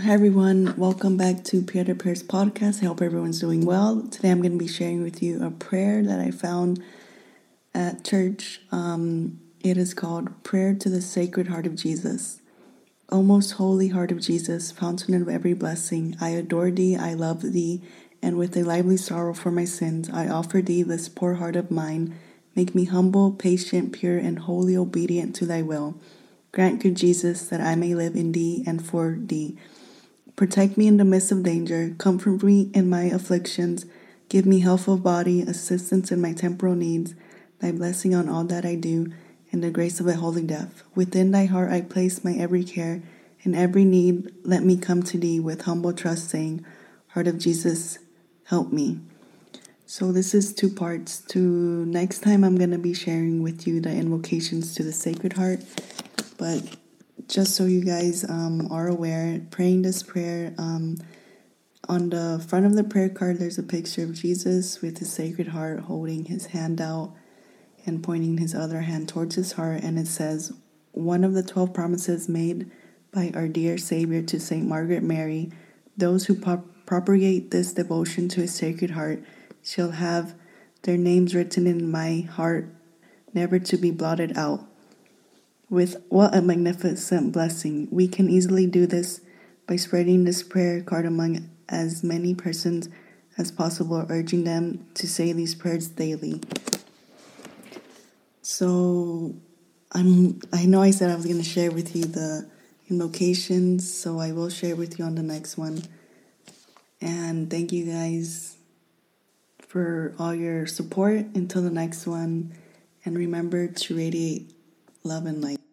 Hi everyone, welcome back to Peer to Prayers podcast. I hope everyone's doing well. Today I'm going to be sharing with you a prayer that I found at church. Um, it is called Prayer to the Sacred Heart of Jesus. O most holy heart of Jesus, fountain of every blessing, I adore thee, I love thee, and with a lively sorrow for my sins, I offer thee this poor heart of mine. Make me humble, patient, pure, and wholly obedient to thy will. Grant, good Jesus, that I may live in thee and for thee Protect me in the midst of danger, comfort me in my afflictions, give me health of body, assistance in my temporal needs, thy blessing on all that I do, and the grace of a holy death. Within thy heart I place my every care, and every need let me come to thee with humble trust, saying, Heart of Jesus, help me. So this is two parts. To next time I'm gonna be sharing with you the invocations to the Sacred Heart, but just so you guys um, are aware, praying this prayer, um, on the front of the prayer card, there's a picture of Jesus with his sacred heart holding his hand out and pointing his other hand towards his heart. And it says, One of the 12 promises made by our dear Savior to St. Margaret Mary, those who propagate this devotion to his sacred heart shall have their names written in my heart, never to be blotted out. With what a magnificent blessing! We can easily do this by spreading this prayer card among as many persons as possible, urging them to say these prayers daily. So, I'm I know I said I was going to share with you the invocations, so I will share with you on the next one. And thank you guys for all your support until the next one. And remember to radiate love and light.